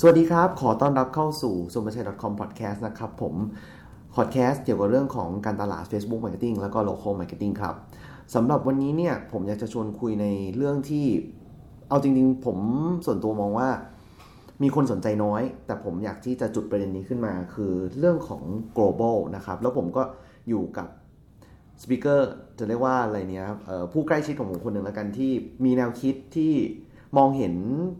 สวัสดีครับ ขอต้อนรับเข้าสู่ s u m a c h a i c o m podcast นะครับผมพอดแคสต์เกี่ยวกับเรื่องของการตลาด Facebook Marketing แล้วก็ Local Marketing ครับสำหรับวันนี้เนี่ยผมอยากจะชวนคุยในเรื่องที่เอาจริงๆ ผมส่วนตัวมองว่า มีคนสนใจน้อย แต่ผมอยากที่จะจุดประเด็นนี้ขึ้นมา คือเรื่องของ global นะครับ แล้วผมก็อยู่กับสปิเกอร์จะเรียกว่าอะไรเนี่ยผู้ใกล้ชิดของผมคนหนึ่งแล้วกันที่มีแนวคิดที่ มองเห็น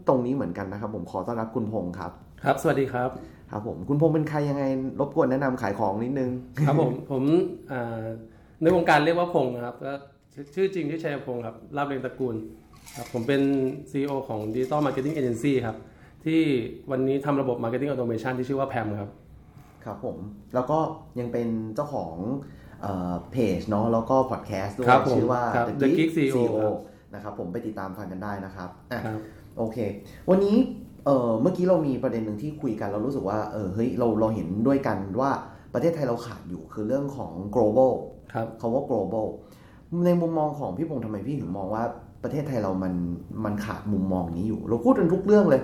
ตรงนี้เหมือนกันนะครับ ผมขอต้อนรับคุณพงศ์ครับ ครับ สวัสดีครับ ครับผมคุณพงศ์เป็นใครยังไงรบกวนแนะนำขายของนิดนึง ครับผมผมอ่าในวงการเรียกว่าพงษ์นะครับก็ชื่อจริงที่อชัยพงศ์ครับลาบเรียงตระกูลครับผมเป็น CEO ของ Digital Marketing Agency ครับที่วันนี้ทำระบบ Marketing Automation ที่ชื่อว่า PAM ครับ ครับผม แล้วก็ยังเป็นเจ้าของเพจเนาะแล้วก็พอดแคสต์ด้วยครับผมชื่อว่าครับ The Geek CEO ครับ นะครับ ผมไปติดตามฟังกันได้นะครับอะครับโอเค วันนี้เอ่อเมื่อกี้เรามีประเด็นหนึ่งที่คุยกันเรารู้สึกว่าเออเฮ้ยเราเราเห็นด้วยกันว่าประเทศไทยเราขาดอยู่คือเรื่องของ global ครับคาว่า global ในมุมมองของพี่พงษ์ทำไมพี่ถึงมองว่าประเทศไทยเรามันมันขาดมุมมองนี้อยู่ เราพูดกันทุกเรื่องเลย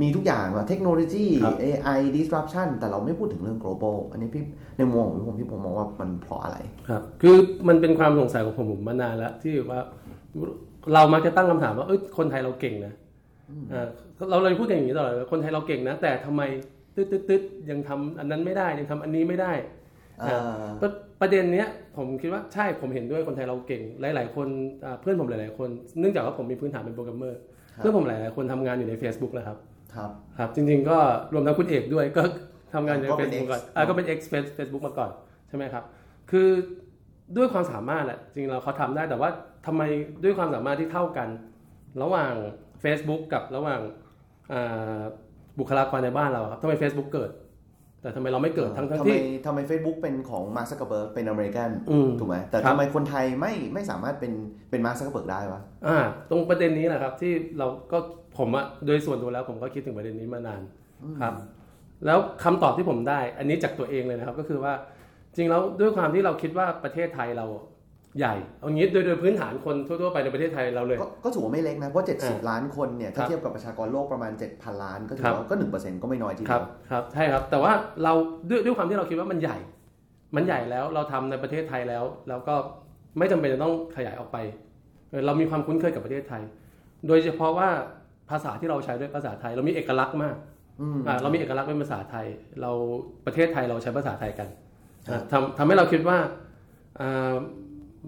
มีทุกอย่างว่าเทคโนโลยีครับ AI disruption แต่เราไม่พูดถึงเรื่อง global อันนี้พี่ในมุมมองของพี่พงษ์พี่ผมมองว่ามันเพราะอะไร ครับ คือมันเป็นความสงสัยของผมผมมานานแล้วที่ว่า เรามักจะตั้งคำถามว่าเอ้ยคนไทยเราเก่งนะอ่าเราเลยพูดกันอย่างนี้ตลอดว่าคนไทยเราเก่งนะ แต่ทำไมตึ๊ดตึ๊ดตึ๊ดยังทำอันนั้นไม่ได้ยังทำอันนี้ไม่ได้อ่าประประเด็นเนี้ยผมคิดว่าใช่ผมเห็นด้วยคนไทยเราเก่ง หลาย ๆ คนอ่าเพื่อนผมหลาย ๆ คน เนื่องจากว่าผมมีพื้นฐานเป็นโปรแกรมเมอร์ครับเพื่อนผมหลาย ๆ คนทำงานอยู่ใน Facebook นะครับครับครับ จริง ๆ ก็รวมทั้งคุณเอกด้วยก็ทำงานอยู่ในก็เป็น Facebook ก่อน ex อ่าก็เป็น ex Facebook มาก่อนใช่ไหมครับ คือด้วยความสามารถแหละจริงๆเราเขาทำได้แต่ว่า ทำไมด้วยความสามารถที่เท่ากัน ระหว่าง Facebook กับระหว่างอ่าบุคลากรในบ้านเราครับทำไม Facebook เกิด แต่ทำไมเราไม่เกิดทั้งทั้งทำไมที่ทำไม Facebook เป็นของมาร์คซักเกอร์เบิร์กเป็นอเมริกันอืมถูกไหมแต่ครับทำไมคนไทยไม่ไม่สามารถเป็นเป็นมาร์คซักเกอร์เบิร์กได้วะอ่าตรงประเด็นนี้แหละครับที่เราก็ผมอะโดยส่วนตัวแล้วผมก็คิดถึงประเด็นนี้มานานครับแล้วคำตอบที่ผมได้ อันนี้จากตัวเองเลยนะครับก็คือว่าจริงแล้วด้วยความที่เราคิดว่าประเทศไทยเรา ใหญ่ เอางี้โดยโดยพื้นฐานคนทั่วๆไปในประเทศไทยเราเลย ก็ก็ถือว่าไม่เล็กนะ เพราะอ่า70 ล้านคนเนี่ย ถ้าครับเทียบกับประชากรโลกประมาณ 7,000 ล้าน ก็ถือครับว่าก็ 1%ก็ไม่น้อยทีคเดีรัยบวครับ ใช่ครับ แต่ว่าเราด้วยด้วยความที่เราคิดว่ามันใหญ่ มันใหญ่แล้วเราทำในประเทศไทยแล้ว แล้วก็ไม่จำเป็นจะต้องขยายออกไปเออเรามีความคุ้นเคยกับประเทศไทย โดยเฉพาะว่าภาษาที่เราใช้ด้วยภาษาไทย เรามีเอกลักษณ์มากอืมอ่าเรามีเอกลักษณ์เป็นภาษาไทย เราประเทศไทยเราใช้ภาษาไทยกันครับอ่าทำทำให้เราคิดว่าอ่า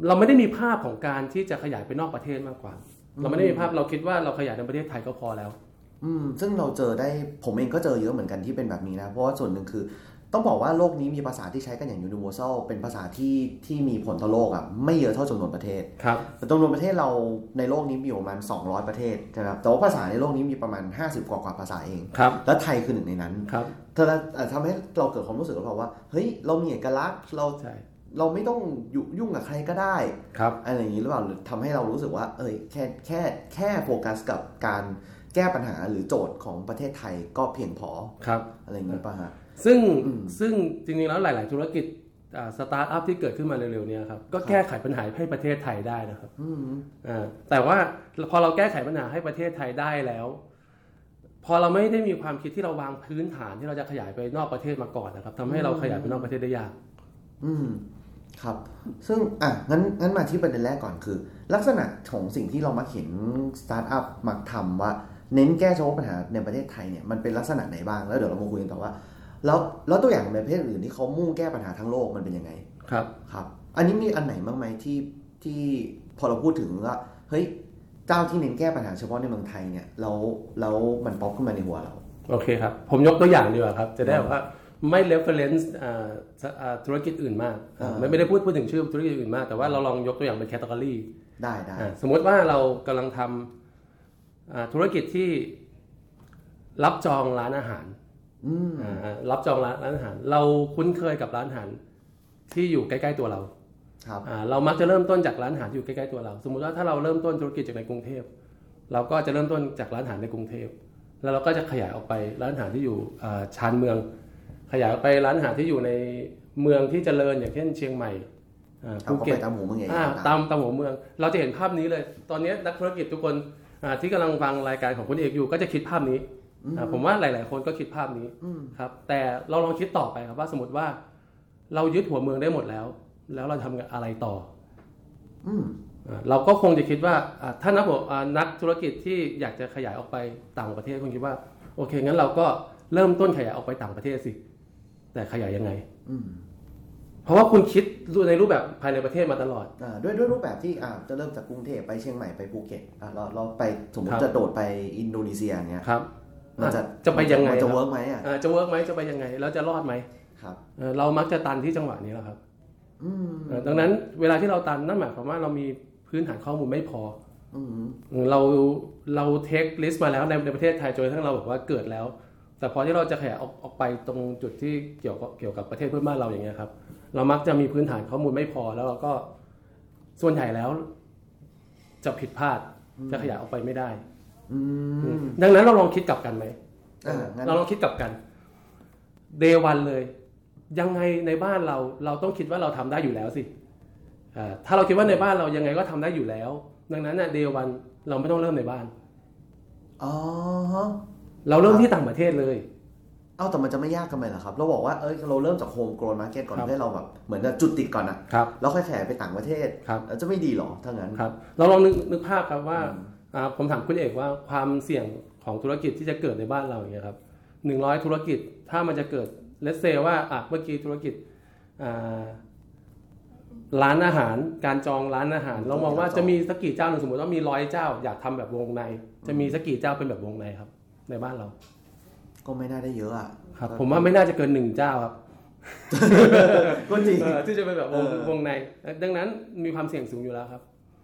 เราไม่ได้มีภาพของการที่จะขยายไปนอกประเทศมากกว่า เราไม่ได้มีภาพเราคิดว่าเราขยายในประเทศไทยก็พอแล้ว อืม ซึ่งเราเจอได้ผมเองก็เจอเยอะเหมือนกันที่เป็นแบบนี้นะ เพราะว่าส่วนหนึ่งคือ ต้องบอกว่าโลกนี้มีภาษาที่ใช้กันอย่าง universal เป็นภาษาที่ที่มีผลต่อโลกอะไม่เยอะเท่าจำนวนประเทศครับแต่จำนวนประเทศเราในโลกนี้มีอยู่ประมาณ 200 ประเทศนะครับแต่ว่าภาษาในโลกนี้มีประมาณ 50 กว่ากว่าภาษาเองครับและไทยคือหนึ่งในนั้นครับเธอเอ่อทำให้เราเกิดความรู้สึกว่าว่าเฮ้ยเรามีเอกลักษณ์เราใช่ เราไม่ต้องยุยุ่งกับใครก็ได้ครับอะไรอย่างนี้หรือเปล่าหรือทำให้เรารู้สึกว่า เอ้ยแค่แค่แค่โฟกัสกับการแก้ปัญหาหรือโจทย์ของประเทศไทยก็เพียงพอครับอะไรอย่างนี้ป่ะฮะซึ่งอืมซึ่งจริงๆแล้วหลาย ๆ ธุรกิจสตาร์ทอัพที่เกิดขึ้นมาเร็วๆเนี้ครับก็แก้ไขปัญหาให้ประเทศไทยได้นะครับอืมอ่าแต่ว่าพอเราแก้ไขปัญหาให้ประเทศไทยได้แล้ว พอเราไม่ได้มีความคิดที่เราวางพื้นฐานที่เราจะขยายไปนอกประเทศมาก่อนนะครับทำให้เราขยายไปนอกประเทศได้ยาก อืม ครับ ซึ่งอะงั้นงั้นมาที่ประเด็นแรกก่อนคือ ลักษณะของสิ่งที่เรามักเห็นสตาร์ทอัพมักทำว่า เน้นแก้เฉพาะปัญหาในประเทศไทยเนี่ยมันเป็นลักษณะไหนบ้างแล้วเดี๋ยวเรามาคุยกันต่อว่า แล้วแล้วตัวอย่างในประเทศอื่นที่เขามุ่งแก้ปัญหาทั้งโลกมันเป็นยังไงครับครับ อันนี้มีอันไหนบ้างไหมที่ที่พอเราพูดถึงว่าเฮ้ยเจ้าที่เน้นแก้ปัญหาเฉพาะในเมืองไทยเนี่ยแล้วแล้วมันป๊อปขึ้นมาในหัวเราโอเคครับ ผมยกตัวอย่างดีกว่าครับ จะได้แบบว่า ไม่ reference อ่าอ่าธุรกิจอื่นมากอ่าไม่ไม่ได้พูดพูดถึงชื่อธุรกิจอื่นมาก แต่ว่าเราลองยกตัวอย่างเป็น category ได้ได้อ่าสมมติว่าเรากำลังทำอ่าธุรกิจที่รับจองร้านอาหารอืมอ่ารับจองร้านร้านอาหาร เราคุ้นเคยกับร้านอาหารที่อยู่ใกล้ ๆ ตัวเราครับอ่าเรามักจะเริ่มต้นจากร้านอาหารที่อยู่ใกล้ๆตัวเรา สมมุติว่าถ้าเราเริ่มต้นธุรกิจจากในกรุงเทพเราก็จะเริ่มต้นจากร้านอาหารในกรุงเทพแล้วเราก็จะขยายออกไปร้านอาหารที่อยู่อ่าชานเมือง ขยายออกไปร้านอาหารที่อยู่ในเมืองที่เจริญอย่างเช่นเชียงใหม่อ่าเอาภูเข้าเก็ไปตตามหูเมืองใหญ่อ่าๆตามตามหัวเมือง เราจะเห็นภาพนี้เลย ตอนนี้นักธุรกิจทุกคนอ่าที่กำลังฟังรายการของคุณเอกอยู่ก็จะคิดภาพนี้อ่าผมว่าหลาย ๆ คนก็คิดภาพนี้อืมครับ แต่เราลองคิดต่อไปครับว่าสมมติว่า เรายึดหัวเมืองได้หมดแล้ว แล้วเราทำอะไรต่ออืมอ่าเราก็คงจะคิดว่าอ่าถ้านักบอกอ่านักธุรกิจที่อยากจะขยายออกไปต่างประเทศคงคิดว่า โอเคงั้นเราก็เริ่มต้นขยายออกไปต่างประเทศสิ แต่ขยายยังไงอืมเพราะว่าคุณคิดในรูปแบบภายในประเทศมาตลอดอ่าด้วยด้วยรูปแบบที่อ่าจะเริ่มจากกรุงเทพไปเชียงใหม่ไปภูเก็ตอ่าเราเราไปสมมติครับจะโดดไปอินโดนีเซียอย่างเงี้ยครับมันจะจะไปยังไงมันคจะรับจะ workไหมอะอ่าจะ work ไหมจะไปยังไงแล้วจะรอดไหมครับเอ่อเรามักจะตันที่จังหวะนี้แหละครับอืมเอ่อดังนั้นเวลาที่เราตันนั่นหมายความว่าเรามีพื้นฐานข้อมูลไม่พออืมเราเราเทคลิสต์มาแล้วในในประเทศไทยจนกระทั่งเราบอกว่าเกิดแล้ว แต่พอที่เราจะขยายออกออกไปตรงจุดที่เกี่ยวกับเกี่ยวกับประเทศเพื่อนบ้านเราอย่างเงี้ยครับ เรามักจะมีพื้นฐานข้อมูลไม่พอแล้วเราก็ส่วนใหญ่แล้ว จะผิดพลาดจะขยายออกไปไม่ได้อืมดังนั้นเราลองคิดกลับกันไหมอ่างั้นเราลองคิดกลับกันday one เลย ยังไงในบ้านเราเราต้องคิดว่าเราทำได้อยู่แล้วสิอ่าถ้าเราคิดว่าในบ้านเรายังไงก็ทำได้อยู่แล้ว ดังนั้น day one เราไม่ต้องเริ่มในบ้านอ๋อฮะ เราเริ่มที่ต่างประเทศเลย เอาแต่มันจะไม่ยากกันไหมล่ะครับ เราบอกว่าเอ้ยเราเริ่มจาก home grown market ก่อนครับเพื่อเราแบบเหมือนกับจุดติดก่อนอะครับแล้วค่อยขยายไปต่างประเทศครับแล้วจะไม่ดีหรอถ้างั้นครับ เราลองนึกนึกภาพครับว่าอ่าผมถามคุณเอกว่าความเสี่ยงของธุรกิจที่จะเกิดในบ้านเราอย่างเงี้ยครับหนึ่งร้อยธุรกิจถ้ามันจะเกิดเลสเซว่าอะเมื่อกี้ธุรกิจอ่าร้านอาหารการจองร้านอาหาร เรามองว่าจะมีสักกี่เจ้าหนึ่งสมมติว่ามีร้อยเจ้า อยากทำแบบวงใน จะมีสักกี่เจ้าเป็นแบบวงในครับ ในบ้านเรา ก็ไม่น่าได้เยอะอะครับ ผมว่าไม่น่าจะเกินหนึ่งเจ้าครับก็จริงเออที่จะเป็นแบบวงเออวงใน ดังนั้นมีความเสี่ยงสูงอยู่แล้วครับ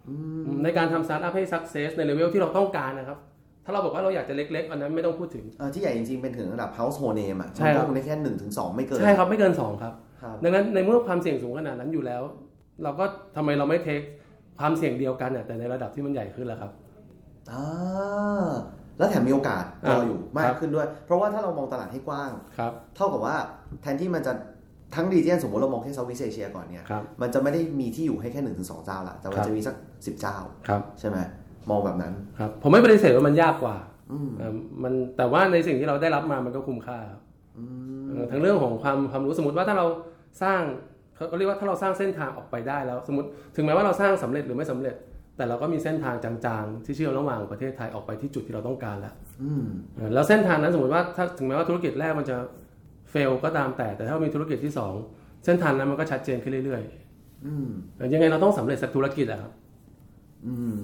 อืมในการทำสตาร์ทอัพให้ success ใน level ที่เราต้องการนะครับ ถ้าเราบอกว่าเราอยากจะเล็ก ๆ อันนั้นไม่ต้องพูดถึงเอ่อที่ใหญ่จริงๆ เป็นถึงระดับ household name อะใช่ครับมันก็คงได้แค่หนึ่งถึงสองไม่เกิน ใช่ครับ ไม่เกิน2ครับครับ ดังนั้นในเมื่อความเสี่ยงสูงขนาดนั้นอยู่แล้ว เราก็ทำไมเราไม่ take ความเสี่ยงเดียวกันน่ะแต่ในระดับที่มันใหญ่ขึ้นแล้วครับอ่า แล้วแถมมีโอกาสรออยู่ครับมากขึ้นด้วย เพราะว่าถ้าเรามองตลาดให้กว้างครับเท่ากับว่าแทนที่มันจะทั้ง region สมมติเรามองแค่ Southeast Asia ก่อนเนี่ยครับมันจะไม่ได้มีที่อยู่ให้แค่หนึ่งถึงสองเจ้าละแต่มันครับจะมีสักสิบเจ้าครับใช่ไหมมองแบบนั้นครับผมไม่ปฏิเสธว่ามันยากกว่าอืมเอ่อมันแต่ว่าในสิ่งที่เราได้รับมามันก็คุ้มค่าครับอืมเอ่อทั้งเรื่องของความความรู้สมมติว่าถ้าเราสร้างเขาเรียกว่าถ้าเราสร้างเส้นทางออกไปได้แล้ว สมมติถึงแม้ว่าเราสร้างสำเร็จหรือไม่สำเร็จ แต่เราก็มีเส้นทางจางๆ ที่เชื่อมระหว่างประเทศไทยออกไปที่จุดที่เราต้องการแล้วอืมเอ่อแล้วเส้นทางนั้นสมมติว่าถ้าถึงแม้ว่าธุรกิจแรกมันจะเฟลก็ตามแต่แต่ถ้ามีธุรกิจที่สองเส้นทางนั้นมันก็ชัดเจนขึ้นเรื่อยอืมๆเอ่อยังไงเราต้องสำเร็จสักธุรกิจอะครับอืม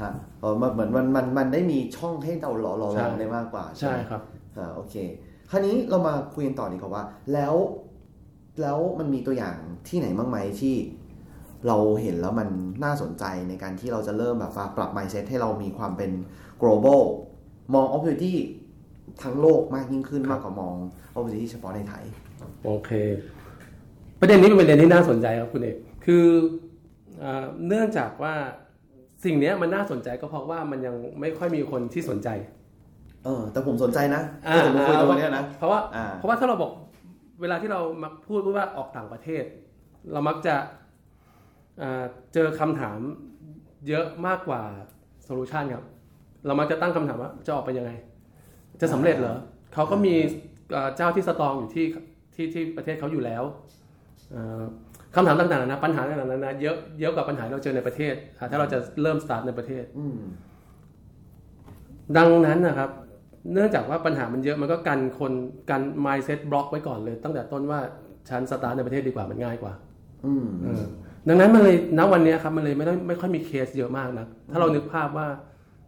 ฮะเออมันเหมือนมันมันมันได้มีช่องให้เราหล่อหล่อใช่ลองได้มากกว่า ใช่ไหมครับอ่าโอเค คราวนี้เรามาคุยกันต่อดีกว่าว่า แล้วแล้วมันมีตัวอย่างที่ไหนบ้างไหมที่ เราเห็นแล้วมันน่าสนใจในการที่เราจะเริ่มแบบว่าปรับ mindset ให้เรามีความเป็น global มอง opportunity ทั้งโลกมากยิ่งขึ้นครับมากกว่ามอง opportunity เฉพาะในไทย โอเค ประเด็นนี้เป็นประเด็นที่น่าสนใจครับคุณเอกคือเออเนื่องจากว่าสิ่งเนี้ยมันน่าสนใจก็เพราะว่ามันยังไม่ค่อยมีคนที่สนใจ เออ แต่ผมสนใจนะถ้าผมมาคุยตรงนี้นะเพราะว่าอ่าเพราะว่าถ้าเราบอกเวลาที่เรามักพูดว่าออกต่างประเทศ เรามักจะ เอ่อเจอคำถามเยอะมากกว่าsolution ครับ เรามักจะตั้งคำถามว่าจะออกไปยังไง จะสำเร็จเหรอเขาก็มีเอ่อเจ้าที่ strong อยู่ที่ที่ที่ประเทศเขาอยู่แล้วเอ่อคำถามต่างๆนะปัญหาต่างๆนะเยอะเยอะกว่าปัญหาที่เราเจอในประเทศอะถ้าเราจะเริ่มสตาร์ทในประเทศอืมดังนั้นนะครับ เนื่องจากว่าปัญหามันเยอะมันก็กันคนกัน mindset block ไว้ก่อนเลย ตั้งแต่ต้นว่าฉันสตาร์ทในประเทศดีกว่ามันง่ายกว่า อืมเออ ดังนั้นมันเลยณวันเนี้ยครับมันเลยไม่ต้องไม่ค่อยมีเคสเยอะมากนะถ้าเรานึกภาพว่า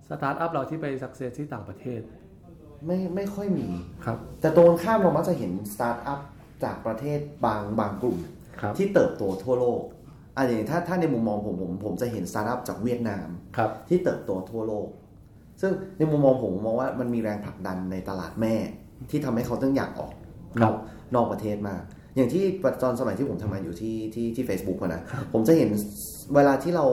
สตาร์ทอัพเราที่ไป success ที่ต่างประเทศ ไม่ไม่ค่อยมีครับ แต่ตรงกันข้ามเรามักจะเห็นสตาร์ทอัพจากประเทศบางบางกลุ่มครับที่เติบโตทั่วโลกอันนี้ถ้าถ้าในมุมมองผมผมผมจะเห็นสตาร์ทอัพจากเวียดนามครับที่เติบโตทั่วโลก ซึ่งในมุมมองผมมองว่ามันมีแรงผลักดันในตลาดแม่ที่ทำให้เขาต้องอยากออกครับออกนอกประเทศมาก อย่างที่ตอนสมัยที่ผมทำงานอยู่ที่ที่ที่ Facebook อะนะผมจะเห็นเวลาที่เรา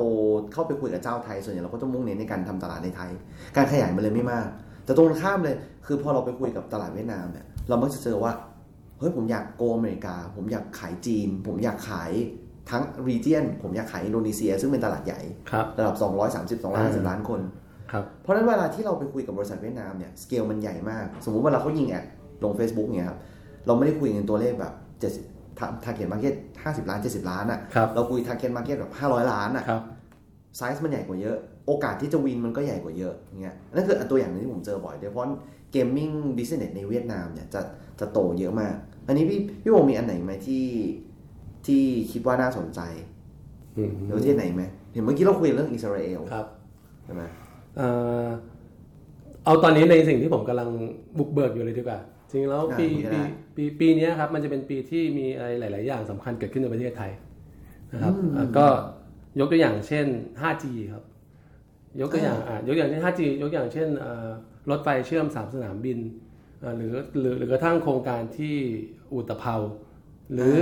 เข้าไปคุยกับเจ้าไทย ส่วนใหญ่เราก็จะมุ่งเน้นในการทำตลาดในไทย การขยายมันเลยไม่มาก แต่ตรงกันข้ามเลย คือพอเราไปคุยกับตลาดเวียดนามเนี่ยเรามักจะเจอว่าเฮ้ยผมอยาก go อเมริกา ผมอยากขายจีน ผมอยากขายทั้ง region ผมอยากขายอินโดนีเซีย ซึ่งเป็นตลาดใหญ่ครับระดับ 230 250 ล้านคนครับเพราะฉะนั้นเวลาที่เราไปคุยกับบริษัทเวียดนามเนี่ยสเกลมันใหญ่มาก สมมุติเวลาเขายิง adลง Facebook เนี่ยครับเราไม่ได้คุยกันตัวเลขแบบ 70 target market 50ล้าน70ล้านอะครับเราคุย target market แบบ500ล้านอะครับไซส์มันใหญ่กว่าเยอะ โอกาสที่จะ win มันก็ใหญ่กว่าเยอะเงี้ยนั่นคืออันตัวอย่างหนึงที่ผมเจอบ่อยโดยเฉพาะ gaming business ในเวียดนามเนี่ยจะจะโตเยอะมาก อันนี้พี่พี่โบมีอันไหนไหมที่ที่คิดว่าน่าสนใจอืมหรือประเทศไหนไหมเห็นเมื่อกี้เราคุยเรื่องอิสราเอลครับใช่ไหมเอ่อเอาตอนนี้ในสิ่งที่ผมกำลังบุกเบิกอยู่เลยดีกว่า จริงๆแล้วปีปีปีปีนี้ครับมันจะเป็นปีที่มีอะไรหลาย ๆ อย่างสำคัญเกิดขึ้นในประเทศไทยนะครับอะก็ยกตัวอย่างเช่น 5G ครับ ยกตัวอย่างอะยกตัวอย่างเช่น 5G ยกตัวอย่างเช่นเอ่อรถไฟเชื่อมสามสนามบินอะหรือหรือหรือกระทั่งโครงการที่อุตภเปาหรือ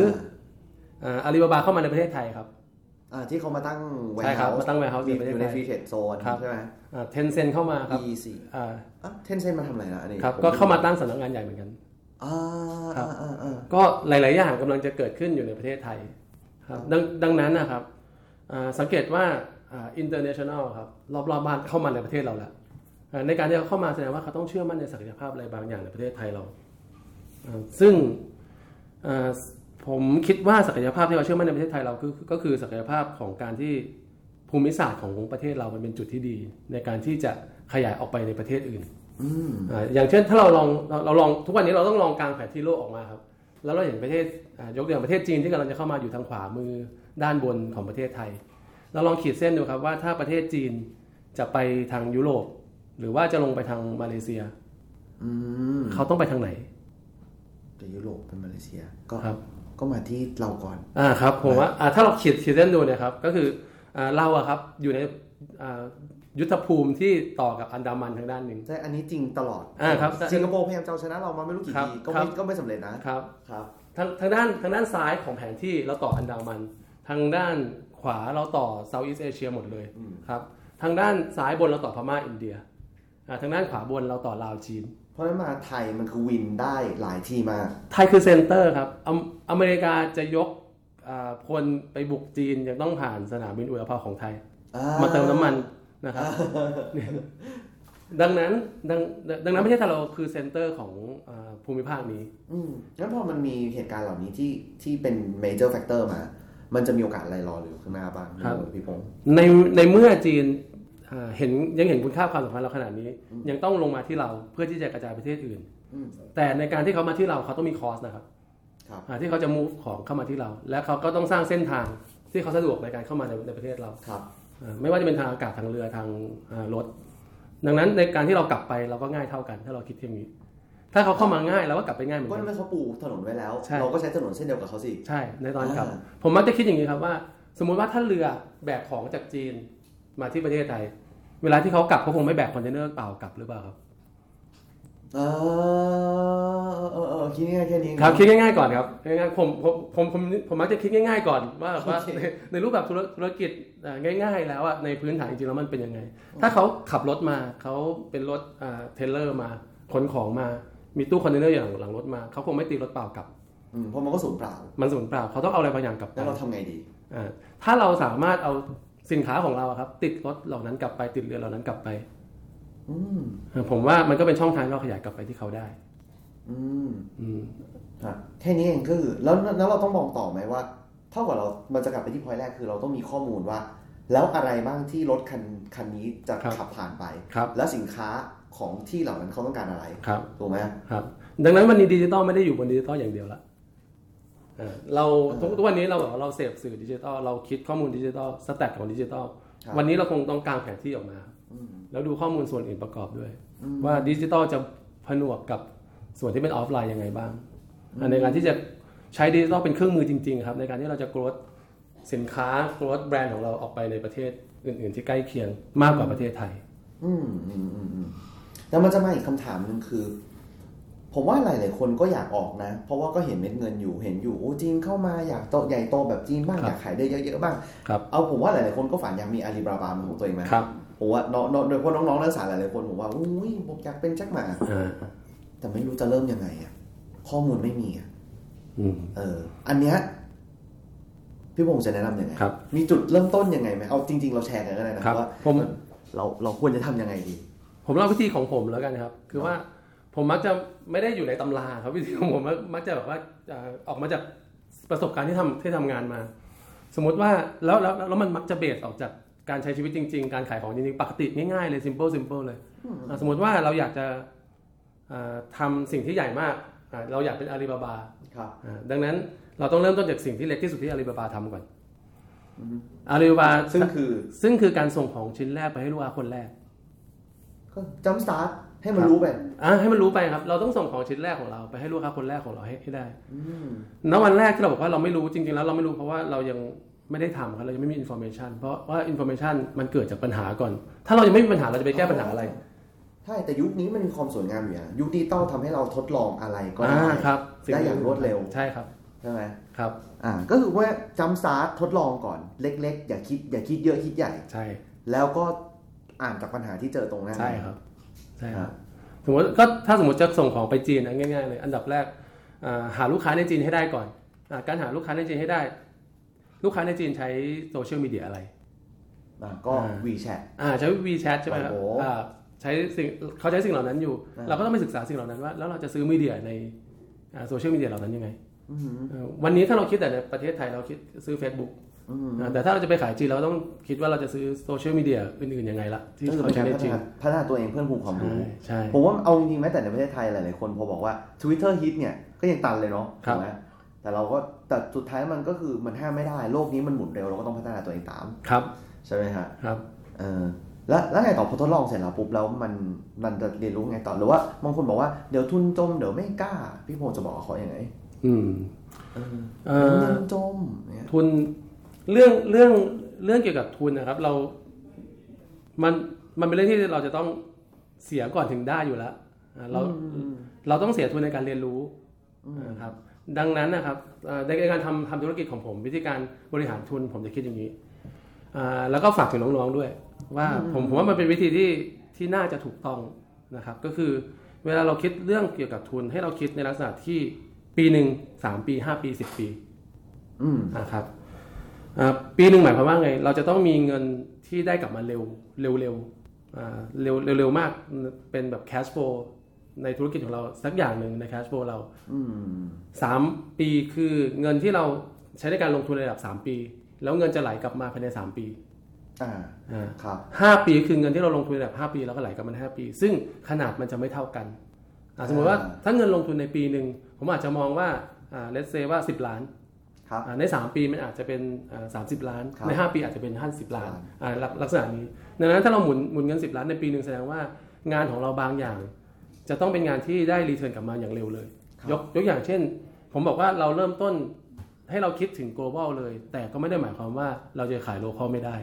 อาลีบาบาเข้ามาในประเทศไทยครับอ่า ที่เขามาตั้งใช่ครับ warehouse มาตั้ง warehouse มีในประเทศอยู่ในไทยฟรีเทรดโซนครับใช่ไหมเทนเซนเข้ามาครับ EC อ่าอะเทนเซนมาทำอะไรนะอันนี้ครับผมก็เข้ามาตั้งสำนักงานใหญ่เหมือนกันอ่าครับอ่าอ่าอ่าก็หลาย ๆ อย่างกำลังจะเกิดขึ้นอยู่ในประเทศไทยครับดังดังนั้นนะครับอ่าสังเกตว่าอ่า international ครับรอบ ๆ บ้านเข้ามาในประเทศเราแล้วอ่าในการที่เขาเข้ามาแสดงว่าเขาต้องเชื่อมั่นในศักยภาพอะไรบางอย่างในประเทศไทยเราอ่าซึ่งอ่า ผมคิดว่าศักยภาพที่เขาเชื่อมั่นในประเทศไทยเราคือก็คือศักยภาพของการที่ภูมิศาสตร์ของประเทศเรามันเป็นจุดที่ดี ในการที่จะขยายออกไปในประเทศอื่นอืมอ่าอย่างเช่นถ้าเราลองเราเราลองทุกวันนี้เราต้องลองกลางแผนที่โลกออกมาครับแล้วเราเห็นประเทศอ่ายกตัวอย่างประเทศจีนที่กำลังจะเข้ามาอยู่ทางขวามือด้านบนของประเทศไทย เราลองขีดเส้นดูครับว่าถ้าประเทศจีนจะไปทางยุโรป หรือว่าจะลงไปทางมาเลเซียอืมเขาต้องไปทางไหนแต่ยุโรปเป็นมาเลเซียก็ครับ ก็มาที่เราก่อนอ่าครับผมว่าอ่าถ้าเราขีดขีดเส้นดูเนะครับก็คืออ่าเราอะครับอยู่ในอ่ายุทธภูมิที่ต่อกับอันดามันทางด้านหนึ่งใช่ อันนี้จริงตลอดอ่าครับสิงคโปร์พยายามจะเอาชนะเรามาไม่รู้กี่ครับทีก็ครัไม่บก็ไม่สำเร็จนะครับครับทางทางด้านทางด้านซ้ายของแผนที่เราต่ออันดามัน ทางด้านขวาเราต่อเซาท์อีสเอเชียหมดเลยอืมครับทางด้านซ้ายบนเราต่อพม่าอินเดียอ่าทางด้านขวาบนเราต่อลาวจีนเพ ราะฉะนั้นมาไทยมันคือ win ได้หลายที่มาก ไทยคือ center ครับอเมอเมริกาจะยกอ่าพลไปบุกจีนยังต้องผ่านสนามบินอู่ตะเภาของไทยอ่มาเติมน้ำมันนะครับเนี่ยดังนั้นดังดังนั้นประเทศไทยเราคือ center ของอาภูมิภาคนี้ อืมงั้นพอมันมีเหตุการณ์เหล่านี้ที่ที่เป็น major factor มา มันจะมีโอกาสอะไรรออยู่ข้างหน้าบ้างครับพี่พงศ์ในในเมื่อจีนอ่า เห็นยังเห็นคุณค่าความสำคัญเราขนาดนี้ ยังต้องลงมาที่เราเพื่อที่จะกระจายประเทศอื่นอืมแต่ในการที่เขามาที่เราเขาต้องมีคอสนะครับครับอ่าที่เขาจะ move ของเข้ามาที่เรา และเขาก็ต้องสร้างเส้นทางที่เขาสะดวกในการเข้ามาในในประเทศเราครับอ่าไม่ว่าจะเป็นทางอากาศทางเรือทางอ่ารถ ดังนั้นในการที่เรากลับไปเราก็ง่ายเท่ากัน ถ้าเราคิดอย่างนี้ ถ้าเขาเข้ามาง่ายเราก็กลับไปง่ายเหมือนก็กันนั่นเขาปูถนนไว้แล้วใช่เราก็ใช้ถนนเส้นเดียวกับเขาสิใช่ในตอนกลับอ่าผมมักจะคิดอย่างนี้ครับว่า สมมุติว่าถ้าเรือแบกของจากจีน มาที่ประเทศไทย เวลาที่เขากลับเขาคงไม่แบกคอนเทนเนอร์เปล่ากลับหรือเปล่าครับเออเออเออคิดง่ายๆแค่นี้ครับคิดง่ายๆก่อนครับง่ายๆผมผมผมผมผมมักจะคิดง่ายๆก่อนว่าว่าโอเคในในรูปแบบธุรธุรกิจอ่าง่าย ๆ แล้วอะในพื้นฐานจริงๆแล้วมันเป็นยังไง ถ้าเขาขับรถมาเขาเป็นรถอ่าเทรลเลอร์มาขนของมามีตู้คอนเทนเนอร์อย่างหลังรถมาเขาคงไม่ตีรถเปล่ากลับอืมเพราะมันก็สูญเปล่า มันสูญเปล่าเขาต้องเอาอะไรบางอย่างกลับไปแล้วเราทำไงดีอ่าถ้าเราสามารถเอา สินค้าของเราอะครับ ติดรถเหล่านั้นกลับไปติดเรือเหล่านั้นกลับไปอืมอ่าผมว่ามันก็เป็นช่องทางที่เราขยายกลับไปที่เขาได้ อืมอืมครับแค่นี้เองก็คือ แล้วแล้วเราต้องมองต่อไหมว่า เท่ากับเรา มันจะกลับไปที่พอยแรกคือเราต้องมีข้อมูลว่า แล้วอะไรบ้างที่รถคันคันนี้จะครับขับผ่านไปครับ แล้วสินค้าของที่เหล่านั้นเขาต้องการอะไรครับถูกไหมครับ ดังนั้นวันนี้ดิจิตอลไม่ได้อยู่บนดิจิตอลอย่างเดียวละอ่า เราทุกทุกวันนี้เราแบบว่าเราเสพสื่อดิจิตอลเราคิดข้อมูลดิจิตอล stat ของดิจิตอลครับวันนี้เราคงต้องกางแผนที่ออกมาอืมแล้วดูข้อมูลส่วนอื่นประกอบด้วยอืมว่าดิจิตอลจะผนวกกับส่วนที่เป็นออฟไลน์ยังไงบ้างอ่าในการที่จะใช้ดิจิตอลเป็นเครื่องมือจริงๆครับในการที่เราจะ growth สินค้า growth แบรนด์ของเราออกไปในประเทศอื่น ๆ ที่ใกล้เคียงมากกว่าประเทศไทย อืมอืมอืมอืมแล้วมันจะมาอีกคำถามหนึ่งคือ ผมว่าหลาย ๆ คนก็อยากออกนะ เพราะว่าก็เห็นเม็ดเงินอยู่เห็นอยู่โอ้จีนเข้ามาอยากโตใหญ่โตแบบจีนบ้างครับอยากขายได้เยอะ ๆ บ้างครับเอาผมว่าหลาย ๆ คนก็ฝันอยากมีอาลีบาบาเป็นของตัวเองไหมครับผมว่าน้องน้องโดยเฉพาะน้องๆนักศึกษาหลาย ๆ คนผมว่าอุ้ยผมอยากเป็นแจ็คหมาอ่าแต่ไม่รู้จะเริ่มยังไงอะข้อมูลไม่มีอะอืมเออ อันเนี้ยพี่พงษ์จะแนะนำยังไงครับมีจุดเริ่มต้นยังไงไหมเอาจริง ๆ เราแชร์กันก็ได้นะครับว่าผมเราเราควรจะทำยังไงดี ผมเล่าวิธีของผมแล้วกันครับ คือว่า ผมมักจะไม่ได้อยู่ในตำราครับวิธีของผมมักมักจะแบบว่าเอ่อออกมาจากประสบการณ์ที่ทำที่ทำงานมา สมมติว่าแล้วแล้วแล้วมันมักจะเบสออกจากการใช้ชีวิตจริง ๆ การขายของจริงๆ ปกติง่ายๆเลย simple simple เลยอะสมมติว่าเราอยากจะเอ่อทำสิ่งที่ใหญ่มากอะเราอยากเป็นอาลีบาบาครับอะดังนั้นเราต้องเริ่มต้นจากสิ่งที่เล็กที่สุดที่อาลีบาบาทำก่อนอาลีบาบาซึ่งคือซึ่งคือการส่งของชิ้นแรกไปให้ลูกค้าคนแรกก็ jump start ให้มันรู้ไปอะให้มันรู้ไปครับ เราต้องส่งของชิ้นแรกของเราไปให้ลูกค้าคนแรกของเราให้ให้ได้อืมณวันแรกที่เราบอกว่าเราไม่รู้จริง ๆ แล้วเราไม่รู้เพราะว่าเรายังไม่ได้ทำครับเรายังไม่มี information เพราะว่า information มันเกิดจากปัญหาก่อน ถ้าเรายังไม่มีปัญหาเราจะไปแก้ปัญหาอะไรใช่แต่ยุคนี้มันมีความสวยงามอยู่นะยุคดิจิตอลทำให้เราทดลองอะไรก็อ่าได้ครับได้อย่างรวดเร็วใช่ครับใช่ไหมครับอ่าก็คือว่าจัมสตาร์ททดลองก่อนเล็ก ๆ อย่าคิดอย่าคิดเยอะคิดใหญ่ใช่ แล้วก็อ่านจากปัญหาที่เจอตรงหน้าใช่ครับ ใช่คครัรับบสมมติก็ถ้าสมมติจะส่งของไปจีนนะง่ายๆเลย อันดับแรกอ่าหาลูกค้าในจีนให้ได้ก่อนอาการหาลูกค้าในจีนให้ได้ ลูกค้าในจีนใช้โซเชียลมีเดียอะไรอ่าก็อ่า WeChat อ่าใช้ WeChat ใช่ไหมครับโอ้โหอ่าใช้สิ่งเขาใช้สิ่งเหล่านั้นอยู่อ่าเราก็ต้องไปศึกษาสิ่งเหล่านั้นว่า แล้วเราจะซื้อ media ในโซเชียลมีเดียเหล่านั้นยังไงอืมเอ่อวันนี้ถ้าเราคิดแต่ในประเทศไทยเราคิดซื้อ Facebook อืมอ่า แต่ถ้าเราจะไปขายจีนเราต้องคิดว่าเราจะซื้อโซเชียลมีเดียอื่นๆยังไงละที่ก็คือเขาเป็นใช้การในพัฒจีนนาพัฒนาตัวเองเพิ่มพูนความใช่รู้ใช่ผมว่าเอาจริงๆแม้แต่ในประเทศไทยหลายๆคนพอบอกว่า Twitter ฮิตเนี่ยก็ยังตันเลยเนาะครับถูกไหมแต่เราก็แต่สุดท้ายมันก็คือมันห้ามไม่ได้ โลกนี้มันหมุนเร็วเราก็ต้องพัฒนาตัวเองตามครับ ใช่ไหมฮะครับเออแล้วแล้วไงต่อพอทดลองเสร็จแล้วปุ๊บแล้วมันมันจะเรียนรู้ไงต่อหรือว่าบางคนบอกว่าเดี๋ยวทุนจมเดี๋ยวไม่กล้า พี่พงศ์จะบอกกับเขาอย่างไง อืมเออเอ่เดี๋ยวอทุนจมเนี่ยทุน เรื่องเรื่องเรื่องเกี่ยวกับทุนนะครับ เรา มันมันเป็นเรื่องที่เราจะต้องเสียก่อนถึงได้อยู่แล้วอ่าเราอืมเราต้องเสียทุนในการเรียนรู้นะครับ ดังนั้นนะครับเอ่อในการทำทำธุรกิจของผม วิธีการบริหารทุนผมจะคิดอย่างนี้อ่าแล้วก็ฝากถึงน้องๆด้วย ว่าผมผมว่ามันเป็นวิธีที่ที่น่าจะถูกต้องนะครับ ก็คือเวลาเราคิดเรื่องเกี่ยวกับทุนให้เราคิดในลักษณะที่ปีหนึ่งสามปีห้าปีสิบปีอืมนะครับอ่า ปีหนึ่งหมายความว่าไง เราจะต้องมีเงินที่ได้กลับมาเร็วเร็วเร็วอ่าเร็วเร็วเร็วมากเป็นแบบ cash flow ในธุรกิจของเราสักอย่างหนึ่งใน cash flow เราอืมสามปีคือเงินที่เราใช้ในการลงทุนในระดับสามปี แล้วเงินจะไหลกลับมาภายในสามปีอ่าอ่าครับห้าปีคือเงินที่เราลงทุนในระดับห้าปีแล้วก็ไหลกลับมาในห้าปี ซึ่งขนาดมันจะไม่เท่ากันอ่าสมมติว่าถ้าเงินลงทุนในปีหนึ่งผมอาจจะมองว่าอ่า let's say ว่า 10 ล้านครับอ่า ใน 3 ปีมันอาจจะเป็นสามสิบล้านครับใน 5 ปีอาจจะเป็น 50 ล้านครับอ่าลักลักษณะนี้ ดังนั้นถ้าเราหมุนหมุนเงิน 10 ล้านในปีหนึ่งแสดงว่างานของเราบางอย่าง จะต้องเป็นงานที่ได้รีเทิร์นกลับมาอย่างเร็วเลย ยกยกอย่างเช่น ผมบอกว่าเราเริ่มต้นให้เราคิดถึง global เลย แต่ก็ไม่ได้หมายความว่าเราจะขาย local ไม่ได้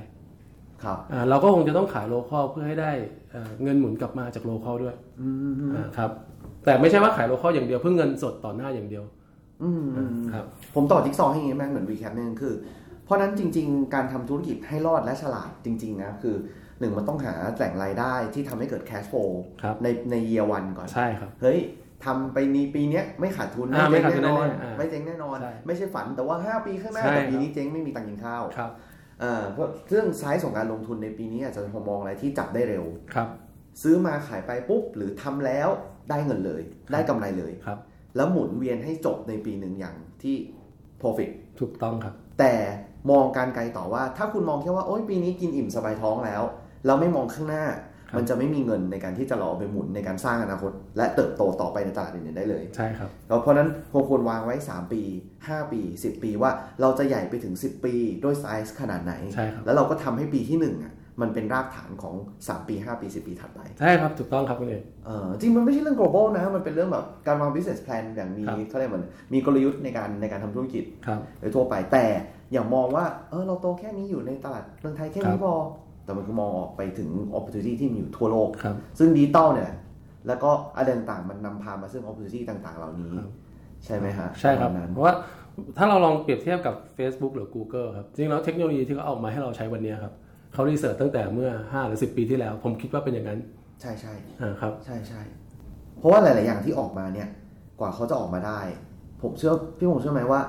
ครับอ่าเราก็คงจะต้องขาย local เพื่อให้ได้เอ่อเงินหมุนกลับมาจาก local ด้วยอืมอ่าครับแต่ไม่ใช่ว่าขาย local อย่างเดียวเพื่อเงินสดต่อหน้าอย่างเดียว อืมอืมครับ ผมต่อจิ๊กซอว์ให้อย่างนี้แม่งเหมือน recap นึงคือ เพราะฉะนั้นจริง ๆ การทำธุรกิจให้รอดและฉลาดจริง ๆ นะ คือหนึ่งมันต้องหาแหล่งรายได้ที่ทำให้เกิด cash flow ครับในใน year one ก่อนใช่ครับเฮ้ยทำไปนี้ปีเนี้ยไม่ขาดทุนอ่าไม่เจ๊งไม่ขาดทุนแน่นอนแน่ๆอ่าไม่เจ๊งแน่นอนใช่ไม่ใช่ฝันแต่ว่า 5 ปีข้างหน้าใช่แต่ปีครับนี้เจ๊งไม่มีตังค์กินข้าวครับอ่าเพราะเรื่องไซส์ของการลงทุนในปีนี้อาจจะมองอะไรที่จับได้เร็วครับ ซื้อมาขายไปปุ๊บหรือทำแล้วได้เงินเลย ได้กำไรเลยครับ แล้วหมุนเวียนให้จบในปีหนึ่งอย่างที่ profit ถูกต้องครับ แต่มองการไกลต่อว่า ถ้าคุณมองแค่ว่าโอ๊ยปีนี้กินอิ่มสบายท้องแล้ว เราไม่มองข้างหน้าครับมันจะไม่มีเงินในการที่จะรอเอาไปหมุนในการสร้างอนาคต และเติบโตต่อไปในตลาดอื่นๆได้เลยใช่ครับแล้วเพราะฉะนั้นคงควรวางไว้ 3 ปี 5 ปี 10 ปีว่าเราจะใหญ่ไปถึง 10 ปีด้วยไซส์ขนาดไหนใช่ครับแล้วเราก็ทำให้ปีที่1อะ มันเป็นรากฐานของ 3 ปี 5 ปี 10 ปีถัดไป ใช่ครับ ถูกต้องครับคุณเอกเออจริงมันไม่ใช่เรื่อง global นะ มันเป็นเรื่องแบบการวาง business plan อย่างมีครับเขาเรียกเหมือนมีกลยุทธ์ในการในการทำธุรกิจครับโดยทั่วไปแต่อย่ามองว่าเออเราโตแค่นี้อยู่ในตลาดเมืองไทยแค่คนี้รับพอ แต่มันก็มองออกไปถึง opportunity ที่มีอยู่ทั่วโลกครับซึ่งดิจิตอลเนี่ยแล้วก็อะไรต่างๆมันนำพามาซึ่ง opportunity ต่างๆ เหล่านี้ครับใช่ไหมฮะใช่ครับปะมาณนั้นเพราะว่าถ้าเราลองเปรียบเทียบกับ Facebook หรือ Google ครับจริงๆแล้วเทคโนโลยีที่เขาเอามาให้เราใช้วันนี้ครับ เขารีเสิร์ชตั้งแต่เมื่อ 5 หรือ 10 ปีที่แล้ว ผมคิดว่าเป็นอย่างนั้น ใช่ใช่อ่าครับ ใช่ใช่เพราะว่าหลาย ๆ อย่างที่ออกมาเนี่ยกว่าเขาจะออกมาได้ ผมเชื่อพี่ผมเชื่อไหมว่า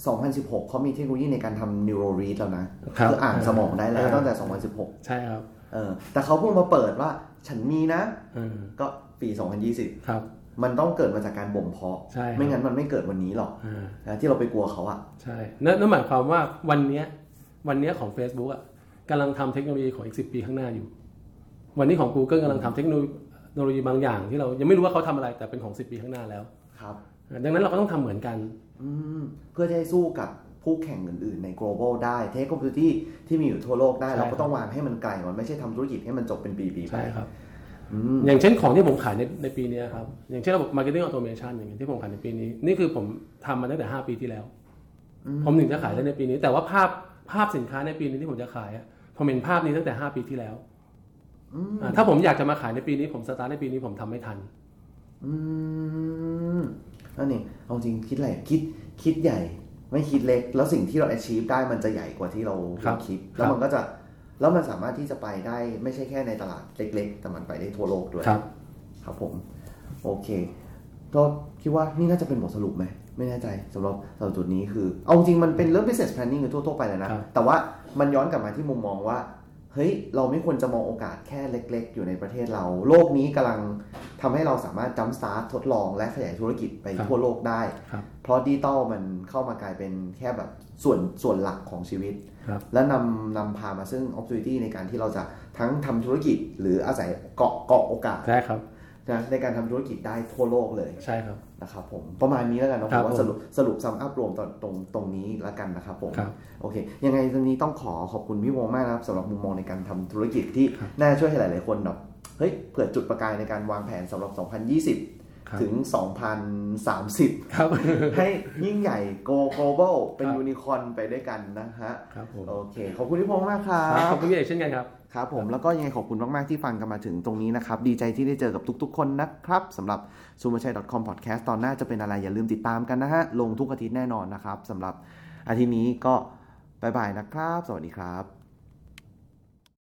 2016 เขามีเทคโนโลยีในการทำ neural read แล้วนะครับคืออ่านสมองได้แล้วอ่าตั้งแต่ 2016 ใช่ครับเออแต่เขาเพิ่งมาเปิดว่าฉันมีนะเออก็ปี 2020 ครับ มันต้องเกิดมาจากการบ่มเพาะใช่ครับไม่งั้นมันไม่เกิดวันนี้หรอกอ่านะที่เราไปกลัวเขาอะใช่นั่นนั่นหมายความว่าวันเนี้ยวันเนี้ยของ Facebook อะ กำลังทำเทคโนโลยีของอีกสิปีข้างหน้าอยู่ วันนี้ของ Google กำลังทำเทคโนโลยีบางอย่าง ที่เรายังไม่รู้ว่าเขาทำอะไรแต่เป็นของ 10 ปีข้างหน้าแล้วครับ ดังนั้นเราก็ต้องทำเหมือนกันอืมเพื่อจะให้สู้กับผู้แข่งอื่นๆ ใน global ได้ เทคโนโลยีที่มีอยู่ทั่วโลกได้ใช่เราก็ต้องวางให้มันไกลก่อนไม่ใช่ทำธุรกิจให้มันจบเป็นปีๆไปใช่ครับอืมอย่างเช่นของที่ผมขายในในปีเนี้ยครับ อย่างเช่นระบบ marketing automation อย่างเงี้ยที่ผมขายในปีนี้ นี่คือผมทำมาตั้งแต่ 5 ปีที่แล้ว ผมถึงจะขายได้ในปีนี้ แต่ว่าภาพภาพสินค้าในปีนี้ที่ผมจะขายอะ ผมเห็นภาพนี้ตั้งแต่ 5 ปีที่แล้วอ่าถ้าผมอยากจะมาขายในปีนี้ผมสตาร์ทในปีนี้ผมทำไม่ทัน อืมนั่นนี่เอาจริงคิดอะไรคิดคิดใหญ่ ไม่คิดเล็ก แล้วสิ่งที่เรา achieve ได้มันจะใหญ่กว่าที่เราครับคิดครับแล้วมันก็จะแล้วมันสามารถที่จะไปได้ไม่ใช่แค่ในตลาดเล็ก ๆ แต่มันไปได้ทั่วโลกด้วยครับ ครับผม โอเคก็คิดว่านี่น่าจะเป็นบทสรุปไหมไม่แน่ใจสำหรับสำหรับจุดนี้คือ เอาจริงมันเป็นเรื่อง business planning คือทั่วๆไปเลยนะครับแต่ว่า มันย้อนกลับมาที่มุมมองว่าเฮ้ยเราไม่ควรจะมองโอกาสแค่เล็ก ๆ อยู่ในประเทศเรา โลกนี้กำลังทำให้เราสามารถจัมสตาร์ททดลองและขยายธุรกิจไปครับทั่วโลกได้ครับเพราะดิจิตอลมันเข้ามากลายเป็นแค่แบบส่วนส่วนหลักของชีวิตครับและนำนำพามาซึ่ง opportunity ในการที่เราจะทั้งทำธุรกิจหรืออาศัยเกาะเกาะโอกาสใช่ครับ นะในการทำธุรกิจได้ทั่วโลกเลยใช่ครับนะครับผมประมาณนี้แล้วกันเนาะคผรับมว่าผมสรุปสรุปซัมอัพรวมตรงตรงตรงนี้แล้วกันนะครับผมครับโอเค ยังไงตรงนี้ต้องขอขอบคุณพี่วงมากนะครับสำหรับมุมมองในการทำธุรกิจที่ครับน่าช่วยให้หลาย ๆ คนแบบเฮ้ยเผื่อจุดประกายในการวางแผนสำหรับ 2020ครับถึง 2030 ครับ ให้ยิ่งใหญ่ go global เป็นครับยูนิคอร์นไปด้วยกันนะฮะ ครับผม โอเค ขอบคุณพี่พงษ์มากครัครับขอบบคุณพี่เอกเช่นกันครับ ครับผมแล้วก็ยังไงขอบคุณมาก ๆ ที่ฟังกันมาถึงตรงนี้นะครับ ดีใจที่ได้เจอกับทุก ๆ คนนะครับสำหรับ s u m a c h a i c o m podcast ตอนหน้าจะเป็นอะไรอย่าลืมติดตามกันนะฮะ ลงทุกอาทิตย์แน่นอนนะครับสำหรับอาทิตย์นี้ก็บายบายนะครับ สวัสดีครับ